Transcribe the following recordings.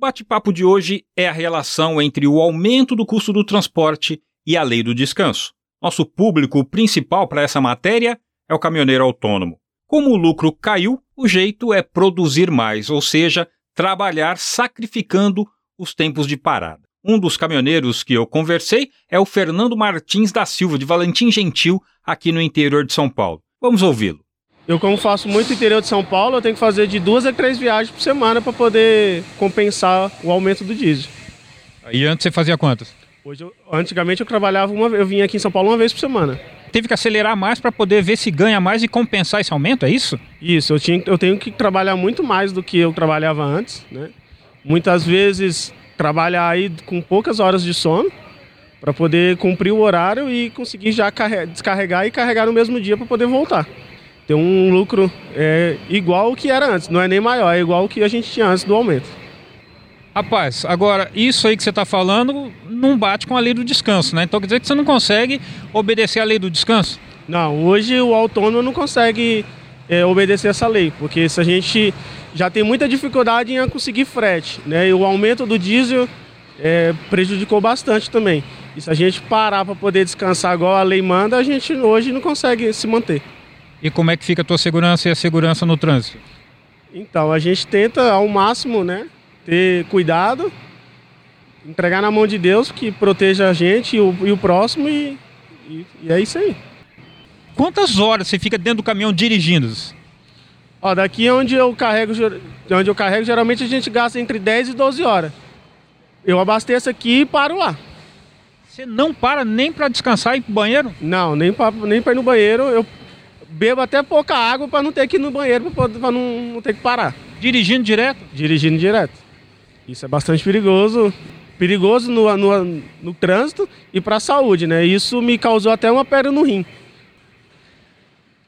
bate-papo de hoje é a relação entre o aumento do custo do transporte e a lei do descanso. Nosso público principal para essa matéria é o caminhoneiro autônomo. Como o lucro caiu, o jeito é produzir mais, ou seja, trabalhar sacrificando os tempos de parada. Um dos caminhoneiros que eu conversei é o Fernando Martins da Silva, de Valentim Gentil, aqui no interior de São Paulo. Vamos ouvi-lo. Eu, como faço muito interior de São Paulo, eu tenho que fazer de duas a três viagens por semana para poder compensar o aumento do diesel. E antes você fazia quantas? Hoje, eu, antigamente eu trabalhava uma, eu vinha aqui em São Paulo uma vez por semana. Teve que acelerar mais para poder ver se ganha mais e compensar esse aumento, é isso? Isso, eu, tinha, eu tenho que trabalhar muito mais do que eu trabalhava antes, né? Muitas vezes trabalhar aí com poucas horas de sono para poder cumprir o horário e conseguir já descarregar e carregar no mesmo dia para poder voltar ter um lucro é, igual ao que era antes, não é nem maior, é igual ao que a gente tinha antes do aumento. Rapaz, agora, isso aí que você está falando não bate com a lei do descanso, né? Então quer dizer que você não consegue obedecer à lei do descanso? Não, hoje o autônomo não consegue é, obedecer essa lei, porque se a gente já tem muita dificuldade em conseguir frete, né? E o aumento do diesel é, prejudicou bastante também. E se a gente parar para poder descansar igual a lei manda, a gente hoje não consegue se manter. E como é que fica a tua segurança e a segurança no trânsito? Então, a gente tenta ao máximo, né, ter cuidado, entregar na mão de Deus que proteja a gente e o, e o próximo e, e, e, é isso aí. Quantas horas você fica dentro do caminhão dirigindo? Ó, daqui onde eu carrego, onde eu carrego, geralmente a gente gasta entre 10 e 12 horas. Eu abasteço aqui e paro lá. Você não para nem para descansar e ir pro banheiro? Não, nem para nem ir no banheiro. Eu bebo até pouca água para não ter que ir no banheiro, para não, não ter que parar. Dirigindo direto? Dirigindo direto. Isso é bastante perigoso. Perigoso no, no, no trânsito e para a saúde, né? Isso me causou até uma pedra no rim.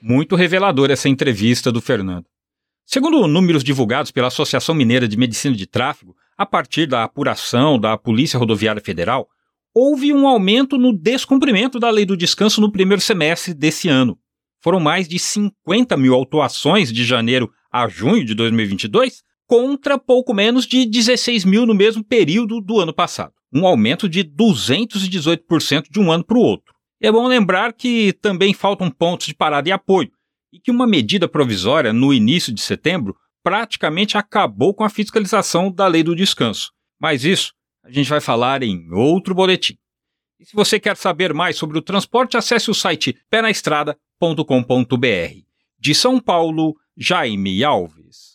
Muito revelador essa entrevista do Fernando. Segundo números divulgados pela Associação Mineira de Medicina de Tráfego, a partir da apuração da Polícia Rodoviária Federal, houve um aumento no descumprimento da lei do descanso no primeiro semestre desse ano foram mais de 50 mil autuações de janeiro a junho de 2022, contra pouco menos de 16 mil no mesmo período do ano passado. Um aumento de 218% de um ano para o outro. É bom lembrar que também faltam pontos de parada e apoio, e que uma medida provisória no início de setembro praticamente acabou com a fiscalização da lei do descanso. Mas isso a gente vai falar em outro boletim. E se você quer saber mais sobre o transporte, acesse o site penaestrada.com.br. De São Paulo, Jaime Alves.